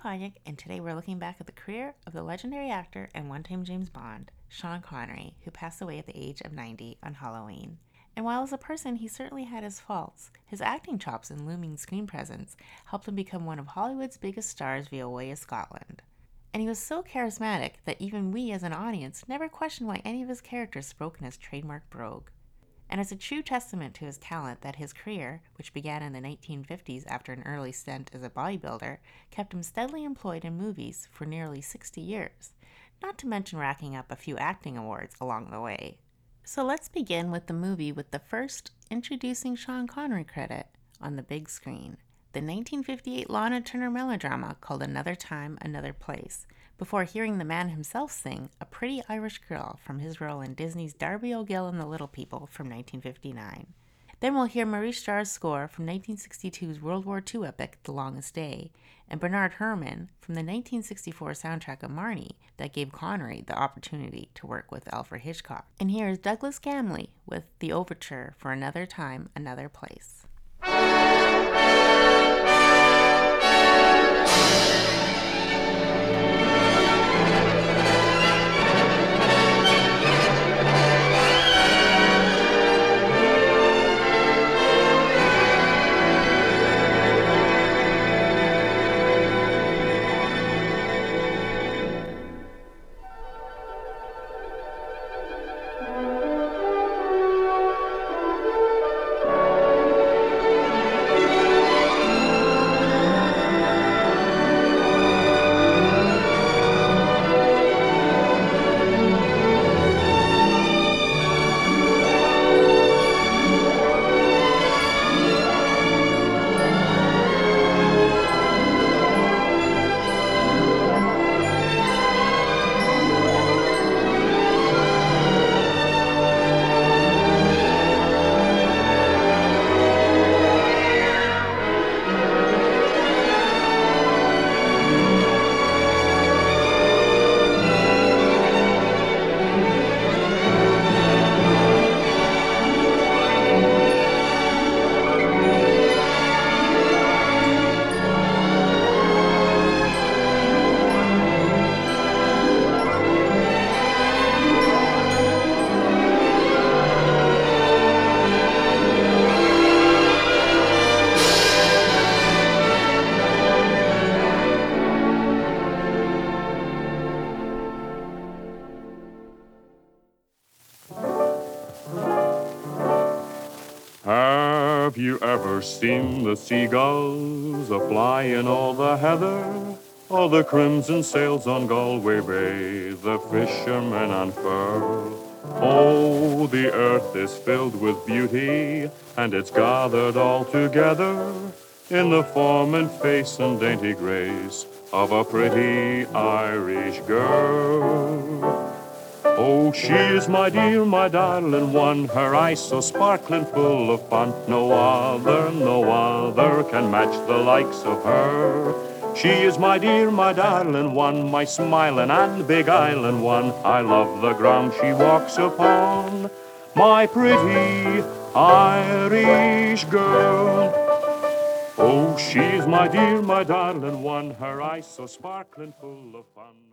Stefanik, and today we're looking back at the career of the legendary actor and one time James Bond, Sean Connery, who passed away at the age of 90 on Halloween. And while as a person he certainly had his faults, his acting chops and looming screen presence helped him become one of Hollywood's biggest stars via Way of Scotland. And he was so charismatic that even we as an audience never questioned why any of his characters spoke in his trademark brogue. And it's a true testament to his talent that his career, which began in the 1950s after an early stint as a bodybuilder, kept him steadily employed in movies for nearly 60 years, not to mention racking up a few acting awards along the way. So let's begin with the movie with the first introducing Sean Connery credit on the big screen the 1958 Lana Turner melodrama called Another Time, Another Place, before hearing the man himself sing A Pretty Irish Girl from his role in Disney's Darby O'Gill and the Little People from 1959. Then we'll hear Maurice Jarre's score from 1962's World War II epic The Longest Day, and Bernard Herrmann from the 1964 soundtrack of Marnie that gave Connery the opportunity to work with Alfred Hitchcock. And here's Douglas Gamley with the overture for Another Time, Another Place. Seen the seagulls a fly in all the heather? Or the crimson sails on Galway Bay, the fishermen unfurl? Oh, the earth is filled with beauty, and it's gathered all together in the form and face and dainty grace of a pretty Irish girl. Oh, she is my dear, my darling one, her eyes so sparkling full of fun. No other, no other can match the likes of her. She is my dear, my darling one, my smiling and big island one. I love the ground she walks upon, my pretty Irish girl. Oh, she's my dear, my darling one, her eyes so sparkling full of fun.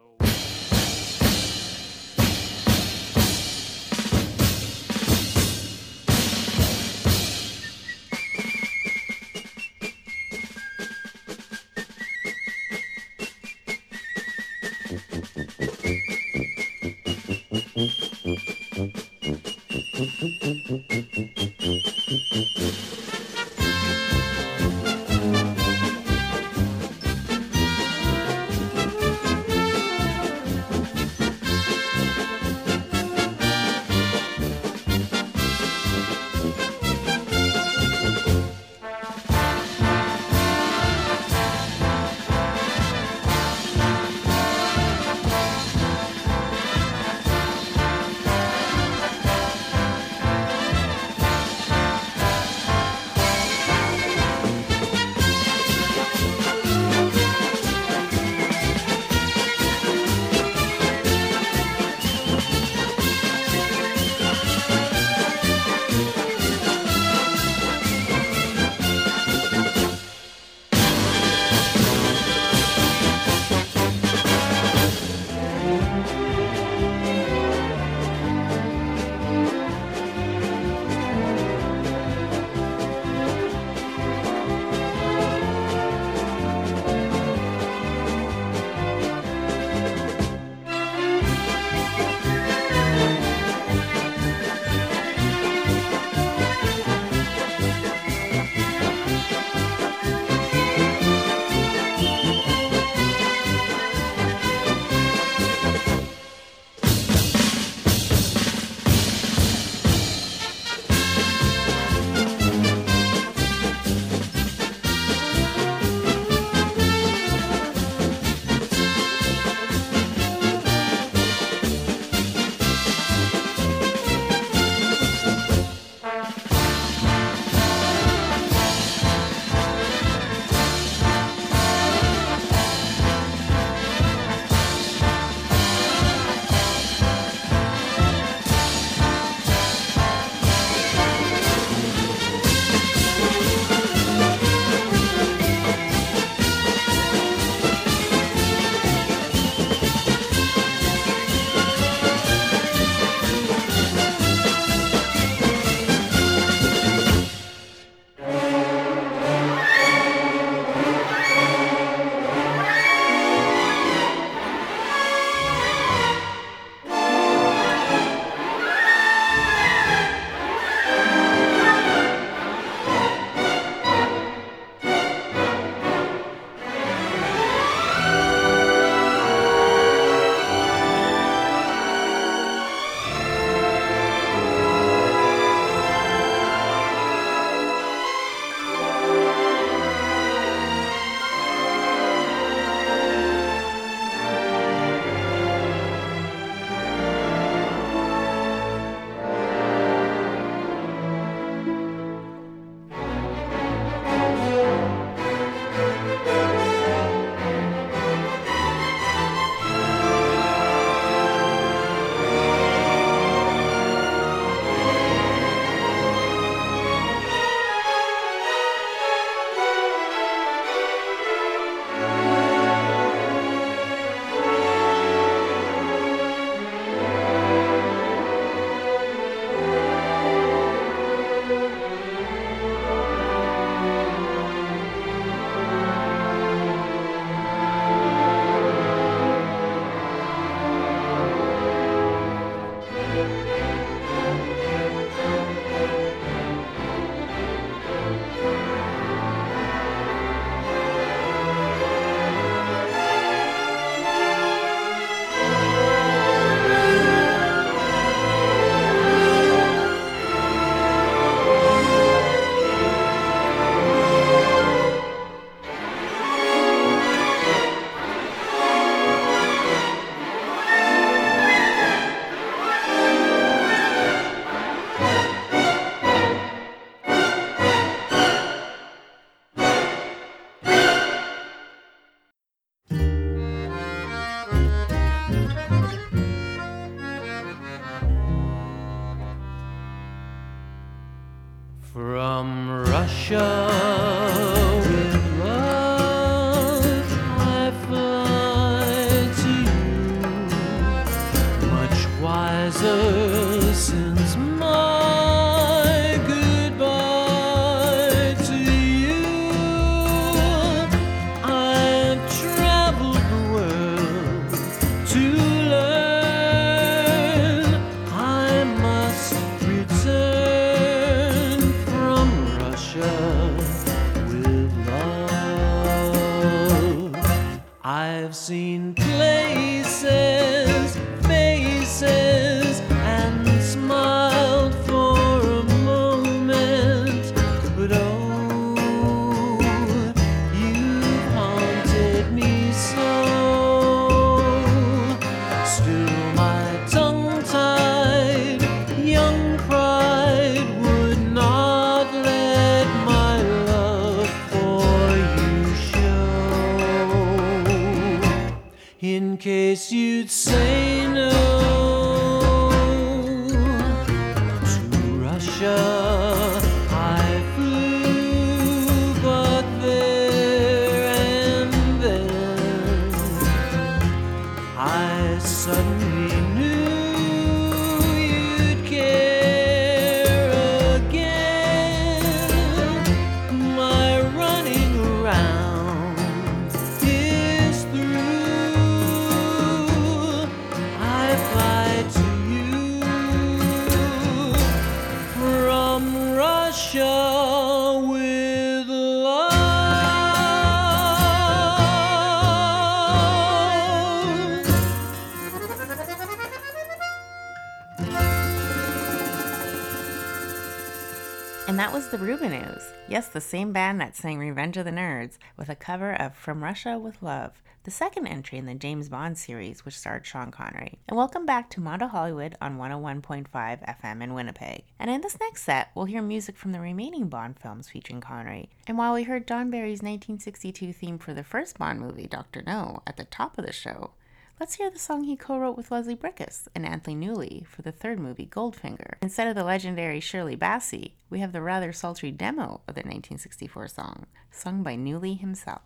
Yes, the same band that sang Revenge of the Nerds with a cover of From Russia with Love, the second entry in the James Bond series, which starred Sean Connery. And welcome back to Mondo Hollywood on 101.5 FM in Winnipeg. And in this next set, we'll hear music from the remaining Bond films featuring Connery. And while we heard John Barry's 1962 theme for the first Bond movie, Dr. No, at the top of the show, Let's hear the song he co wrote with Leslie Bricusse and Anthony Newley for the third movie, Goldfinger. Instead of the legendary Shirley Bassey, we have the rather sultry demo of the 1964 song, sung by Newley himself.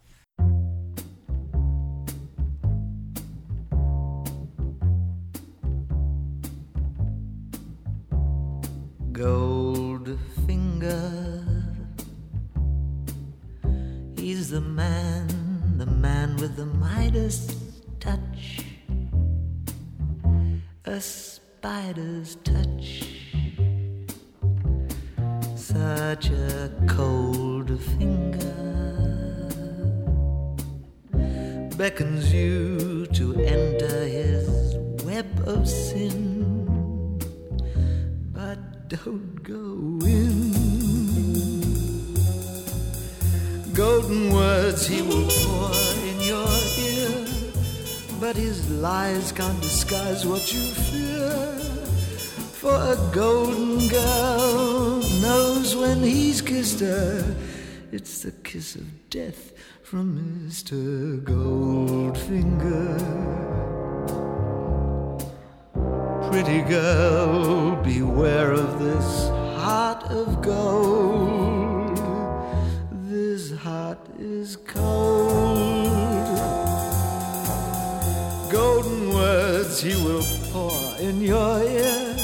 Goldfinger. He's the man, the man with the Midas touch, a spider's touch. Such a cold finger beckons you to enter his web of sin but don't go in. Golden words he will but his lies can't disguise what you fear. For a golden girl knows when he's kissed her, it's the kiss of death from Mr. Goldfinger. Pretty girl, beware of this heart of gold. This heart is cold. Words he will pour in your ear,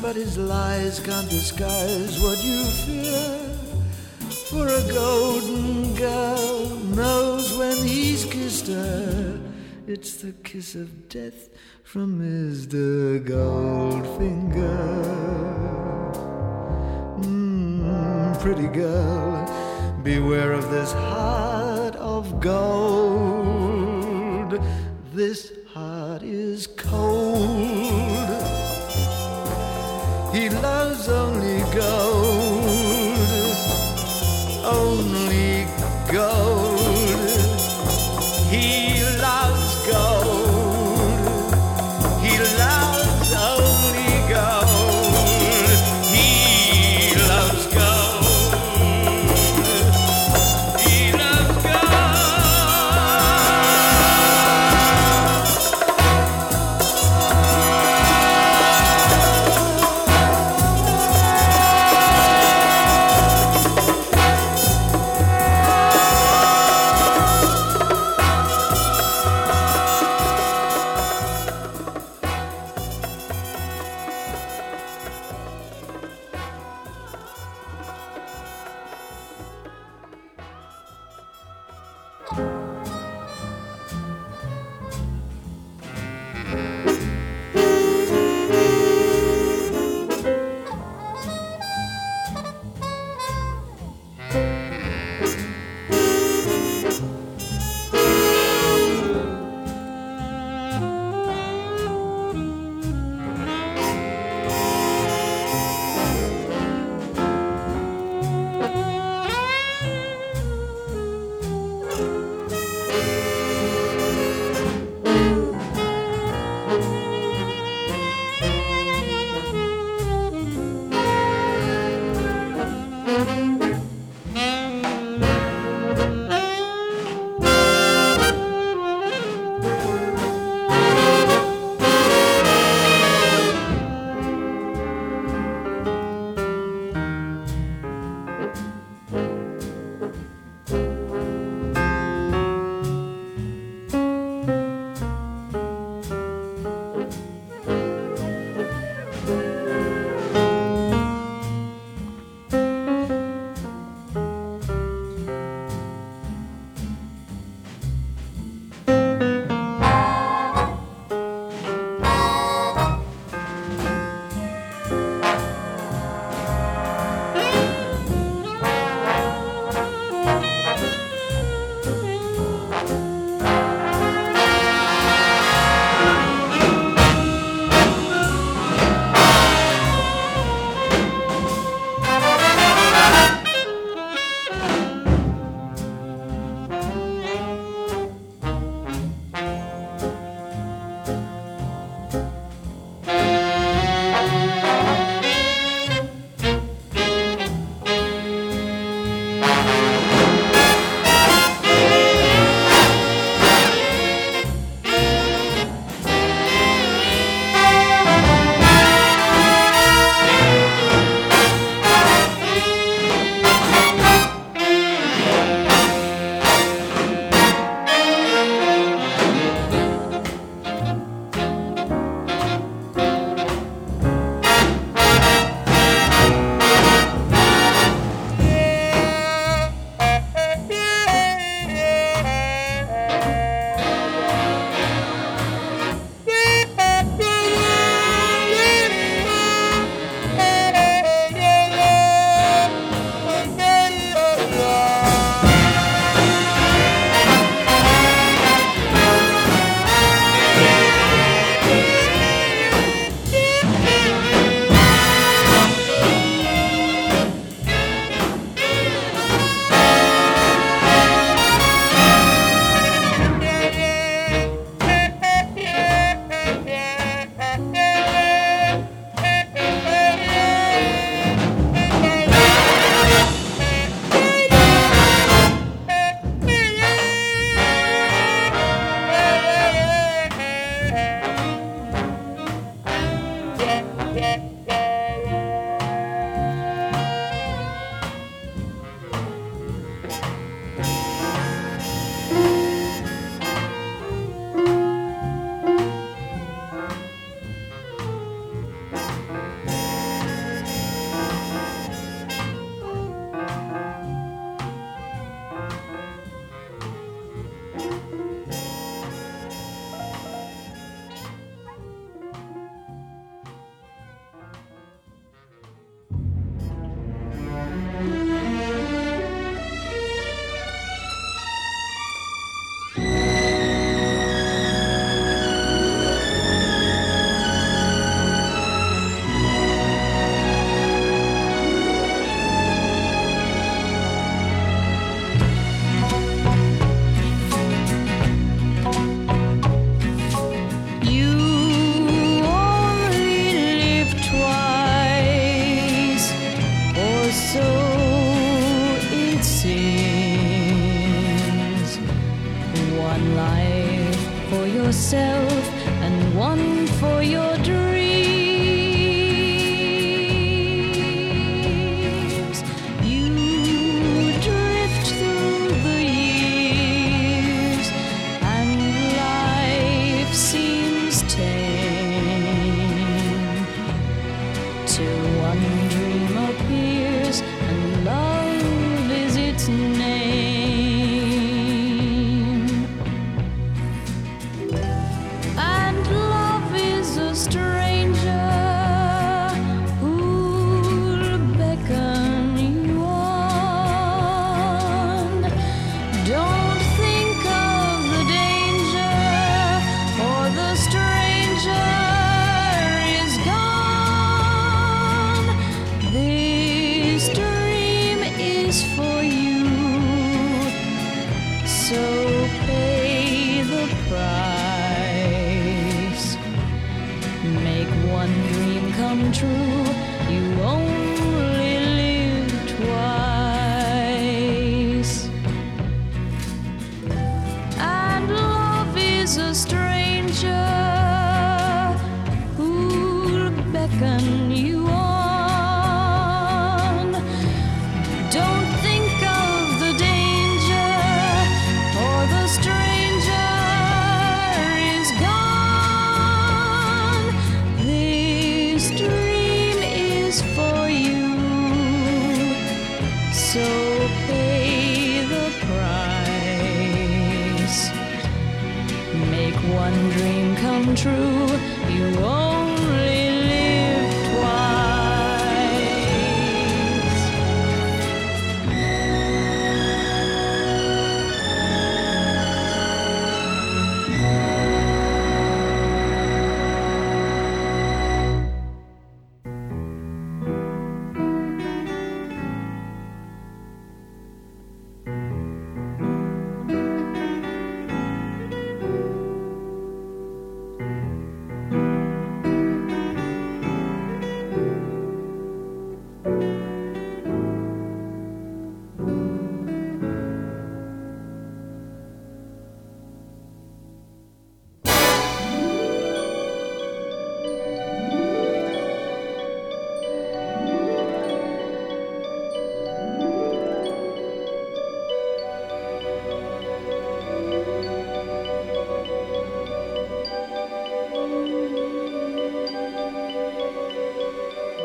but his lies can't disguise what you fear. For a golden girl knows when he's kissed her. It's the kiss of death from Mr. Goldfinger. Mm, pretty girl, beware of this heart of gold. This heart is cold. He loves only gold,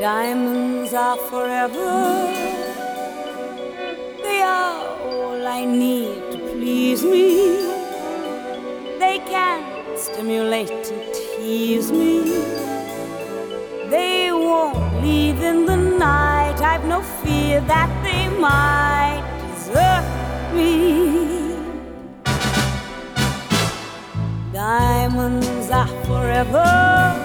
Diamonds are forever. They are all I need to please me. They can stimulate and tease me. They won't leave in the night. I've no fear that they might desert me. Diamonds are forever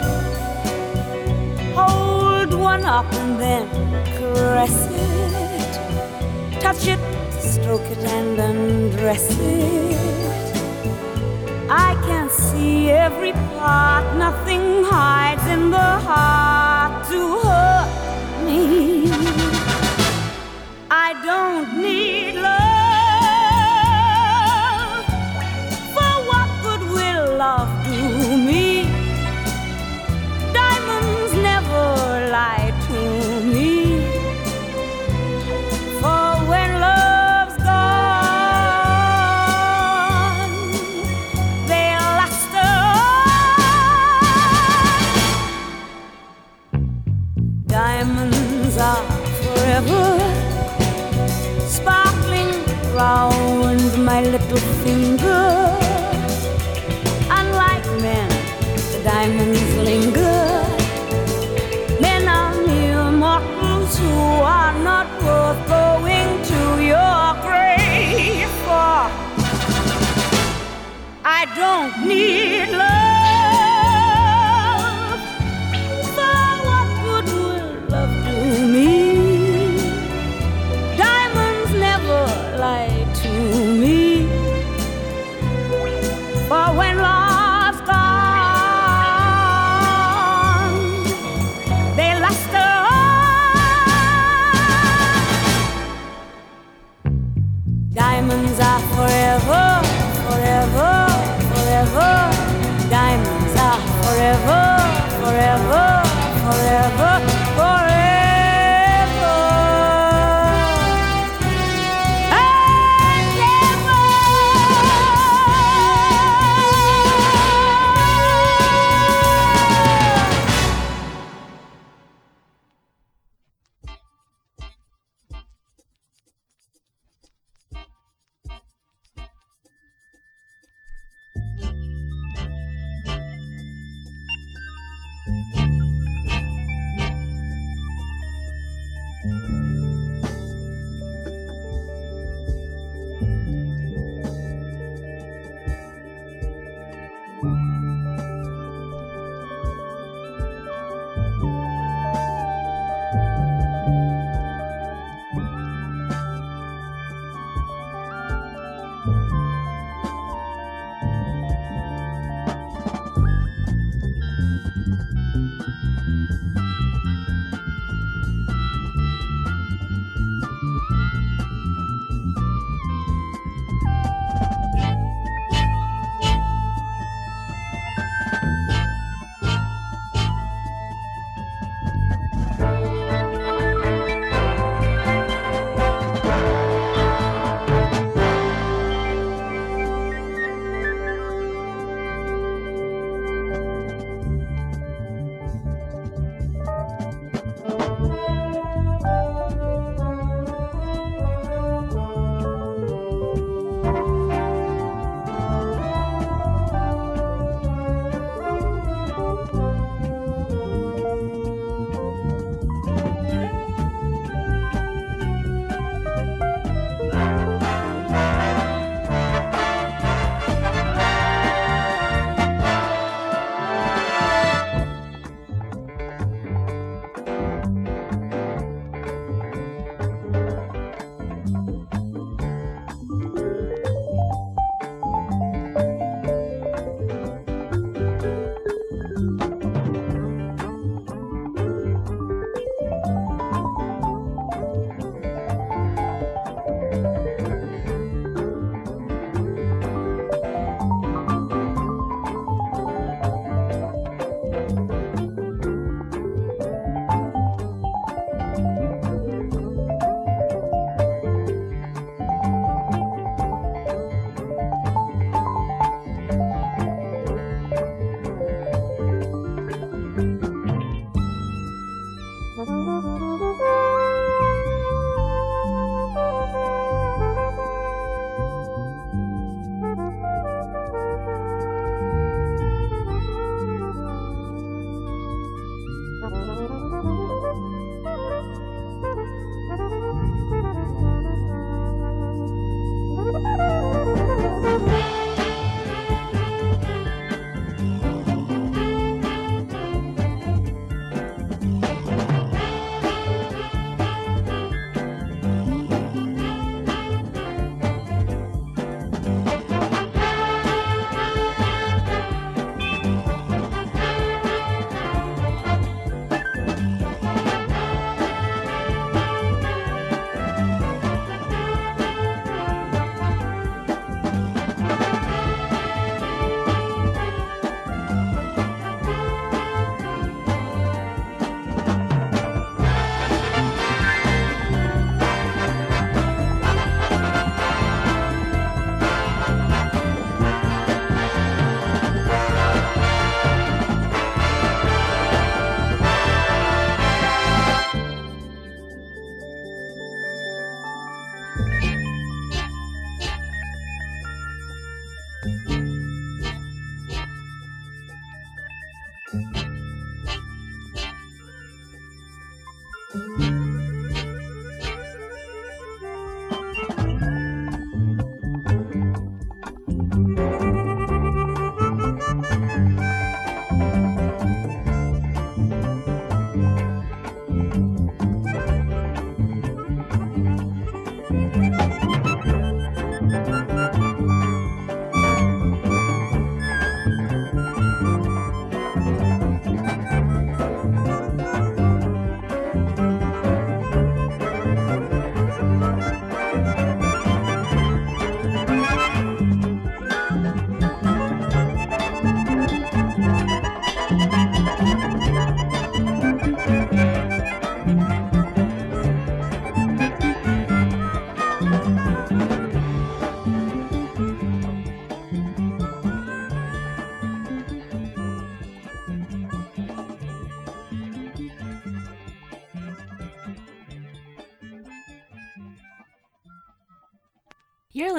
one up and then caress it, touch it, stroke it, and undress it. I can see every part, nothing hides in the heart. To my little finger. Unlike men, the diamonds linger. Men are mere mortals who are not worth going to your grave for. I don't need love. forever, forever.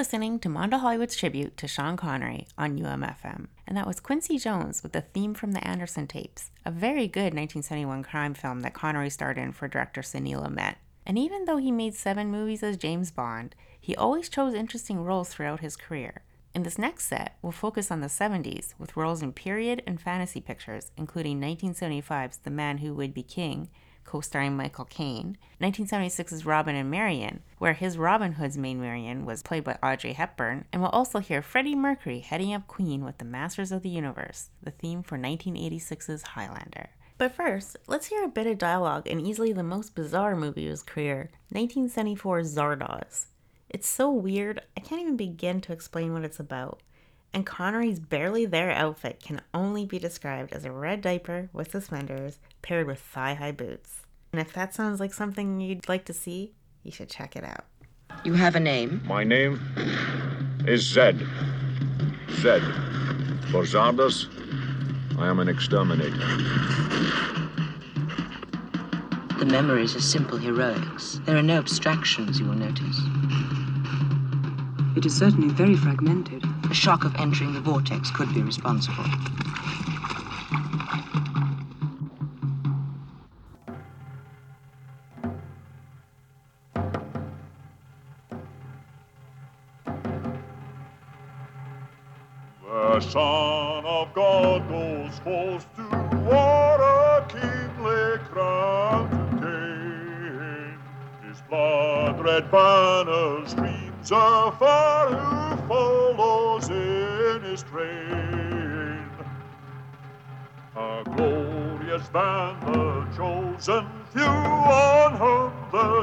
Listening to Mondo Hollywood's tribute to Sean Connery on UMFM. and that was Quincy Jones with the theme from the Anderson tapes, a very good 1971 crime film that Connery starred in for director Sidney Lumet. And even though he made seven movies as James Bond, he always chose interesting roles throughout his career. In this next set, we'll focus on the 70s with roles in period and fantasy pictures, including 1975's The Man Who Would Be King, co starring Michael Caine, 1976's Robin and Marian, where his Robin Hood's main Marian was played by Audrey Hepburn, and we'll also hear Freddie Mercury heading up Queen with the Masters of the Universe, the theme for 1986's Highlander. But first, let's hear a bit of dialogue in easily the most bizarre movie of his career, 1974's Zardoz. It's so weird, I can't even begin to explain what it's about. And Connery's barely there outfit can only be described as a red diaper with suspenders paired with thigh high boots. And if that sounds like something you'd like to see, you should check it out. You have a name? My name is Zed. Zed. For Zardoz, I am an exterminator. The memories are simple heroics. There are no abstractions, you will notice. It is certainly very fragmented. The shock of entering the vortex could be responsible.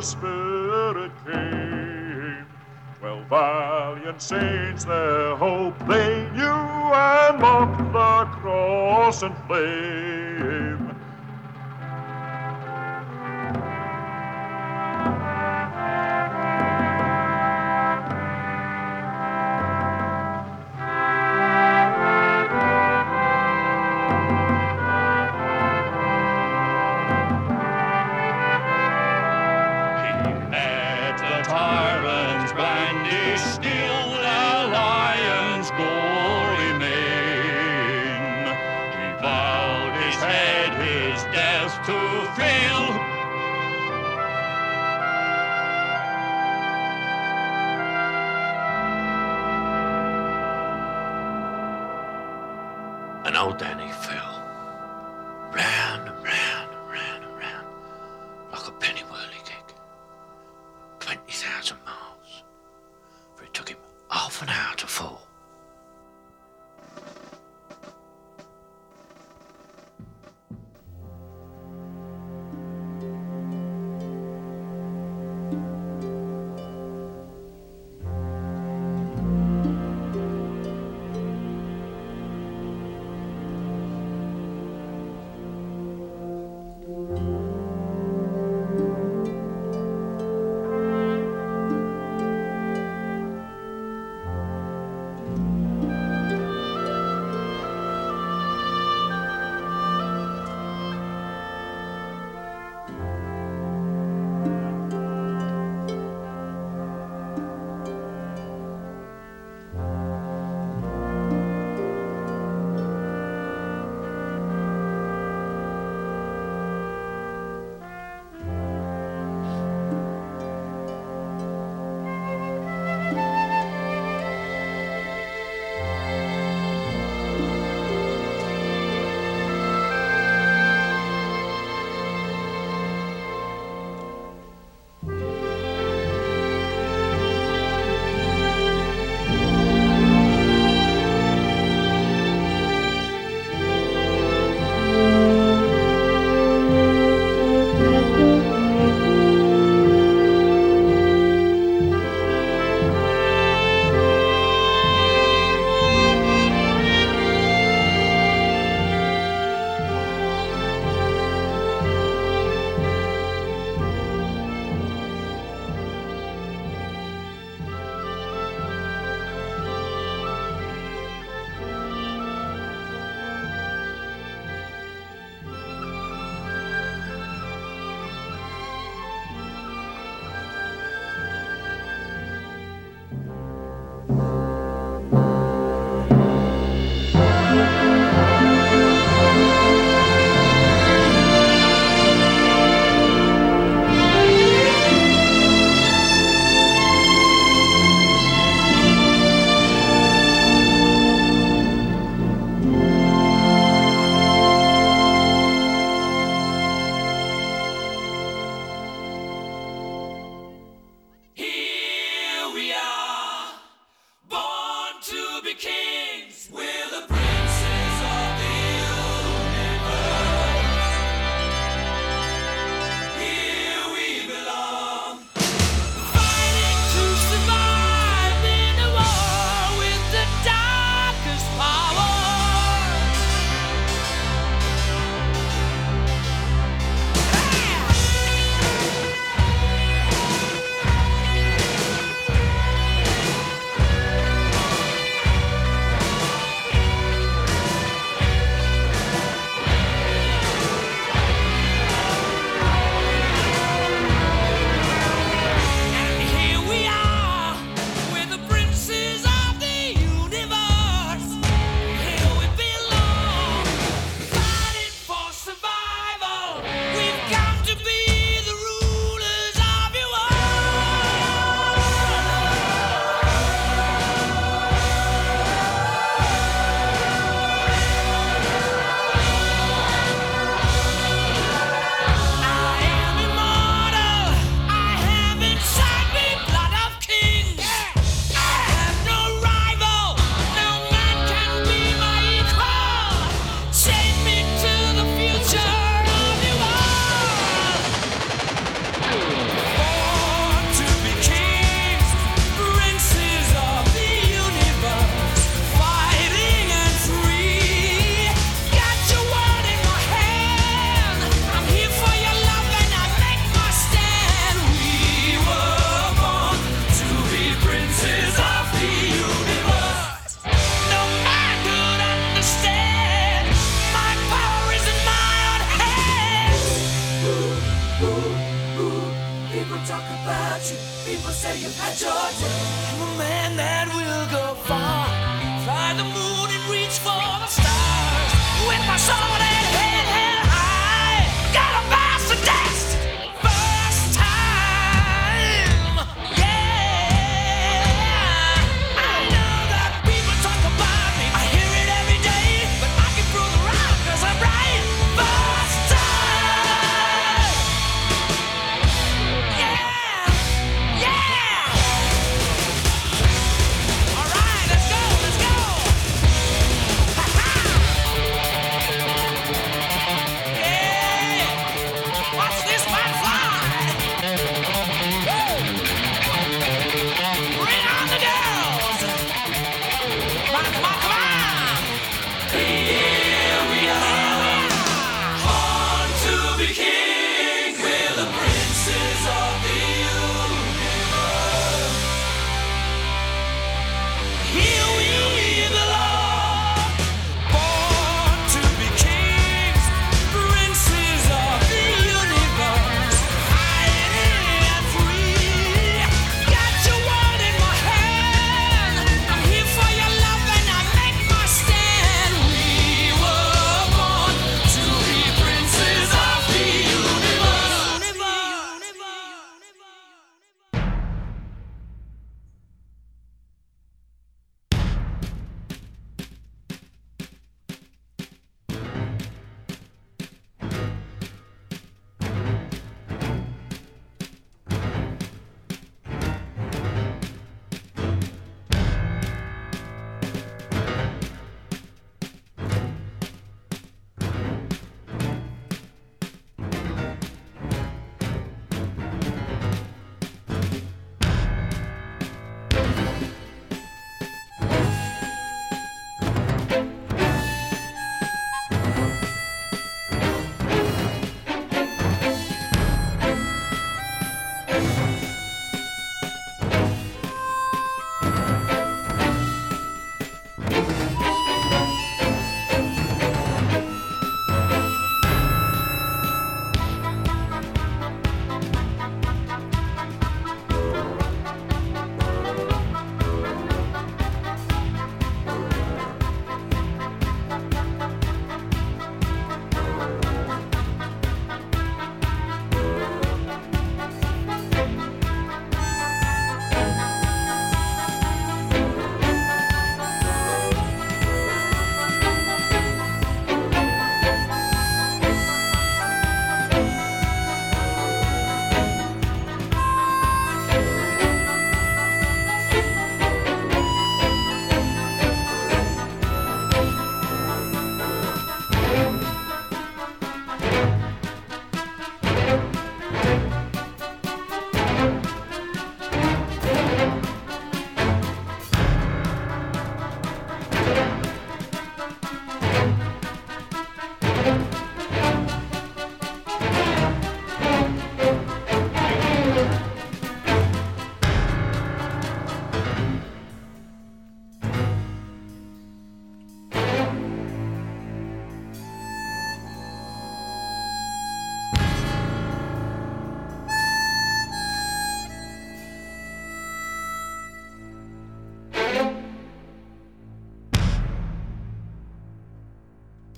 Spirit came. Well, valiant saints their hope they knew and mocked the cross and flame. And old Danny fell.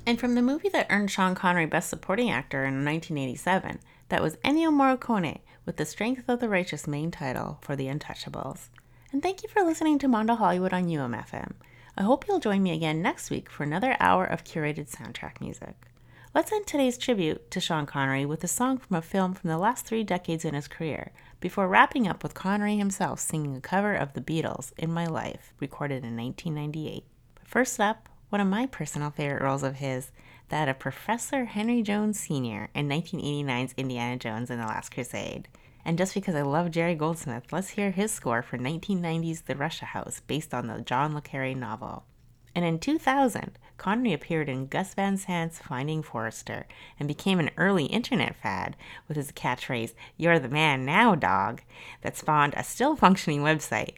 And from the movie that earned Sean Connery Best Supporting Actor in 1987, that was Ennio Morricone with The Strength of the Righteous main title for The Untouchables. And thank you for listening to Mondo Hollywood on UMFM. I hope you'll join me again next week for another hour of curated soundtrack music. Let's end today's tribute to Sean Connery with a song from a film from the last three decades in his career, before wrapping up with Connery himself singing a cover of The Beatles' In My Life, recorded in 1998. But first up, one of my personal favorite roles of his, that of Professor Henry Jones Sr. in 1989's Indiana Jones and the Last Crusade. And just because I love Jerry Goldsmith, let's hear his score for 1990's The Russia House, based on the John Le Carre novel. And in 2000, Connery appeared in Gus Van Sant's Finding Forrester and became an early internet fad with his catchphrase, You're the man now, dog, that spawned a still functioning website.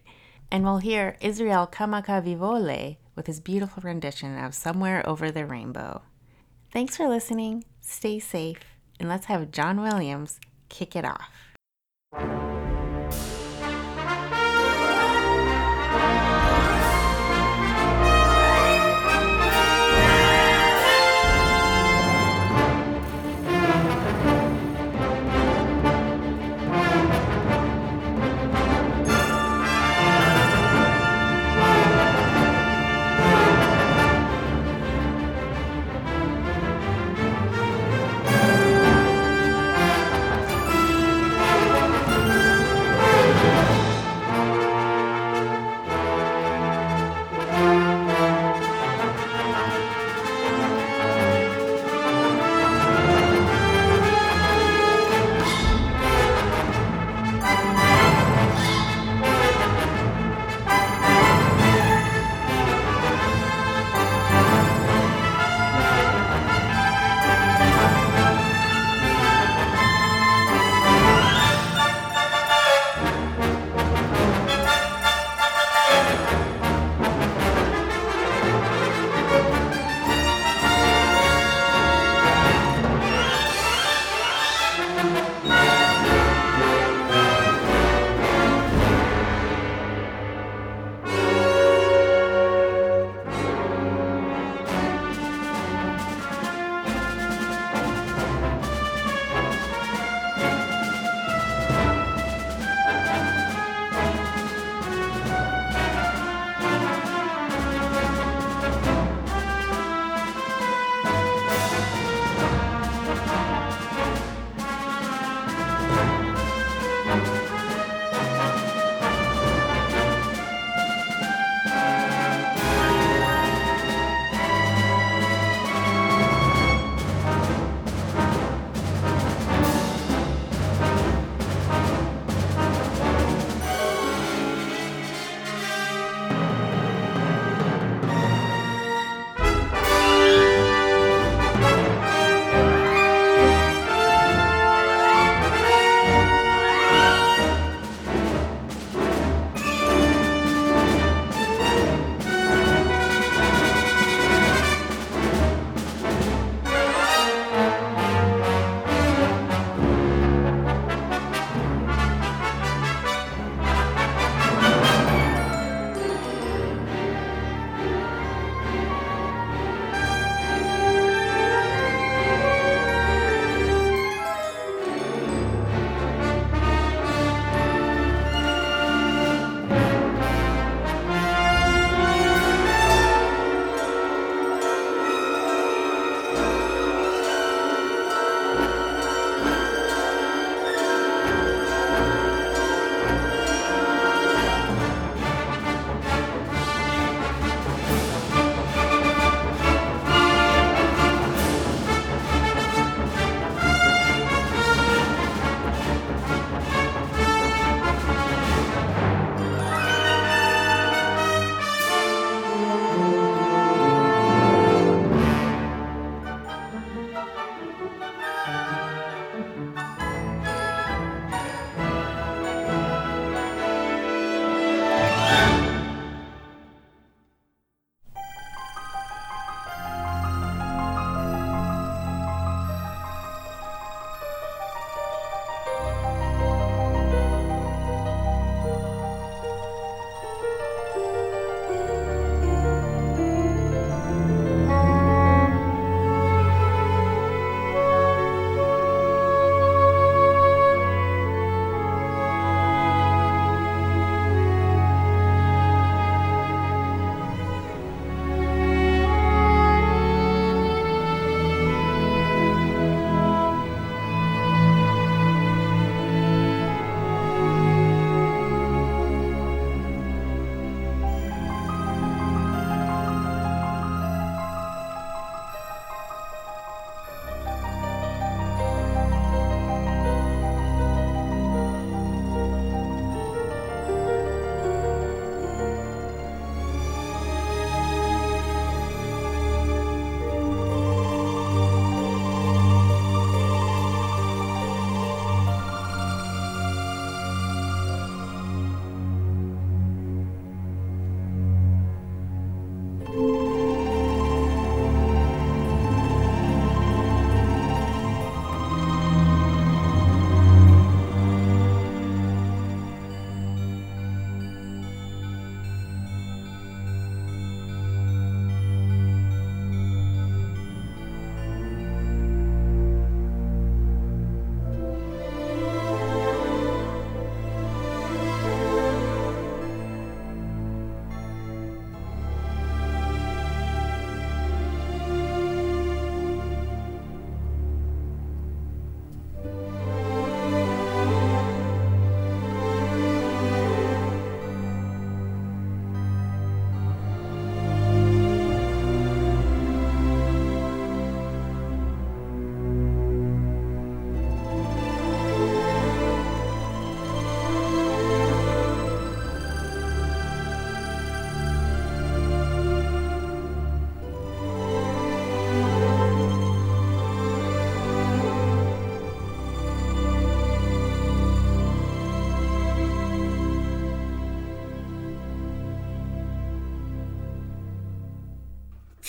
And we'll hear Israel Kamakawiwo'ole with his beautiful rendition of Somewhere Over the Rainbow. Thanks for listening, stay safe, and let's have John Williams kick it off.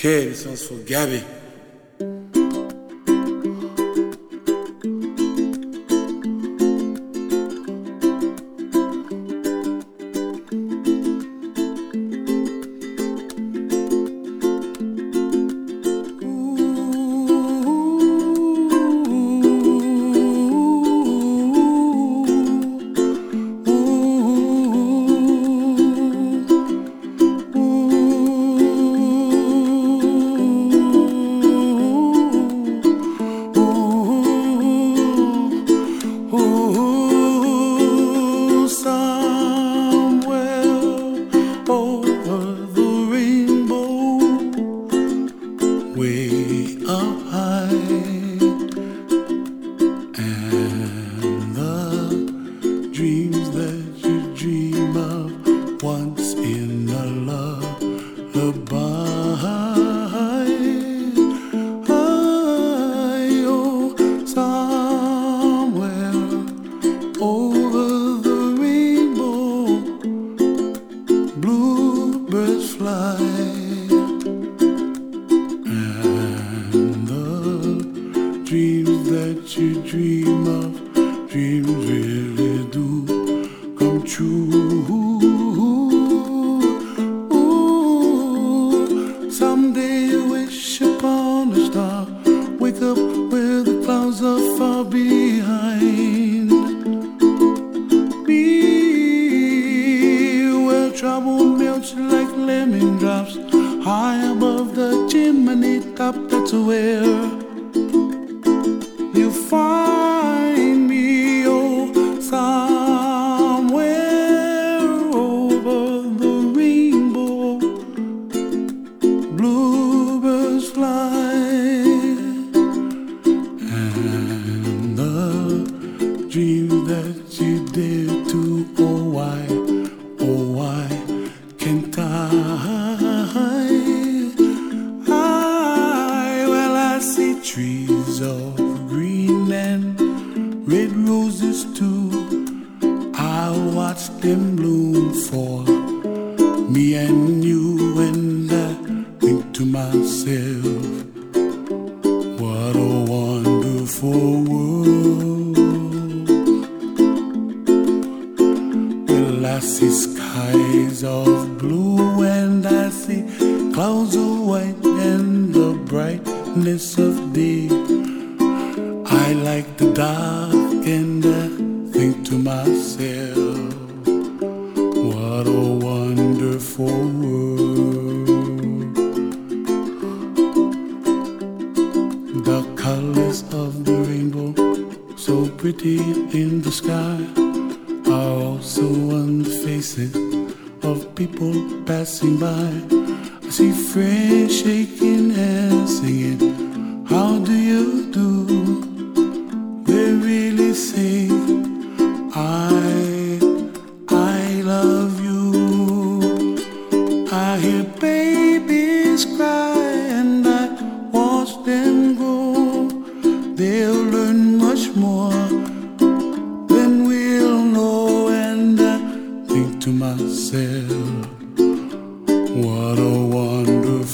Okay, this one's for Gabby.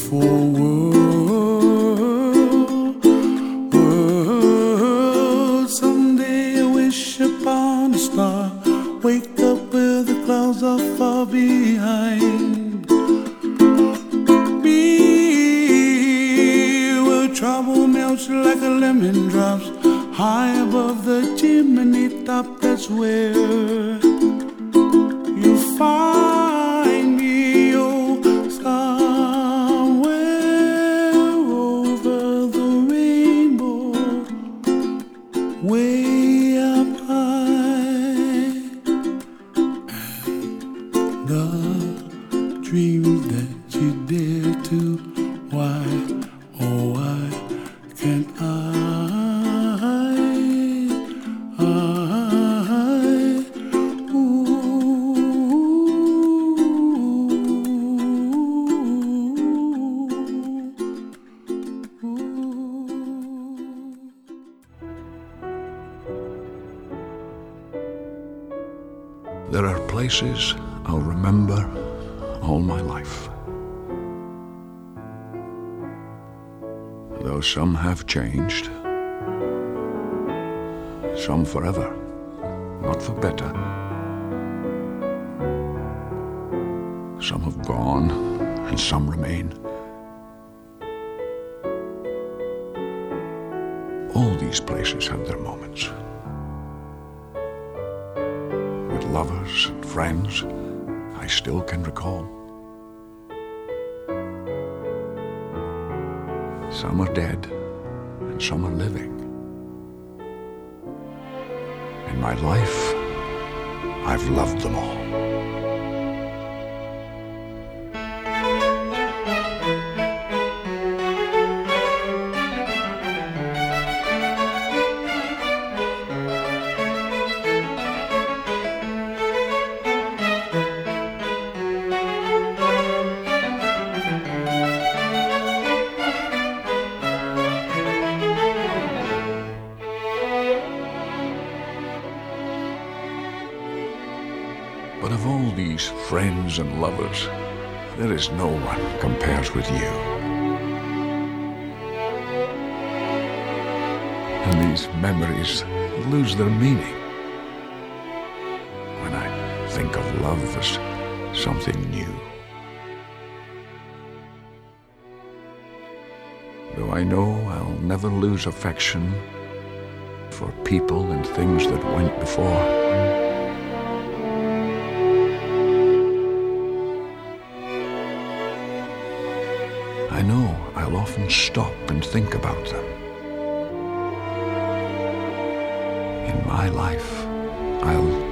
forward. Have changed, some forever, not for better. Some have gone, and some remain. All these places have their moments. With lovers and friends, I still can recall. Some are dead, and some are living. In my life, I've loved them all. Is no one compares with you. And these memories lose their meaning when I think of love as something new. Though I know I'll never lose affection for people and things that went before. Often stop and think about them. In my life, I'll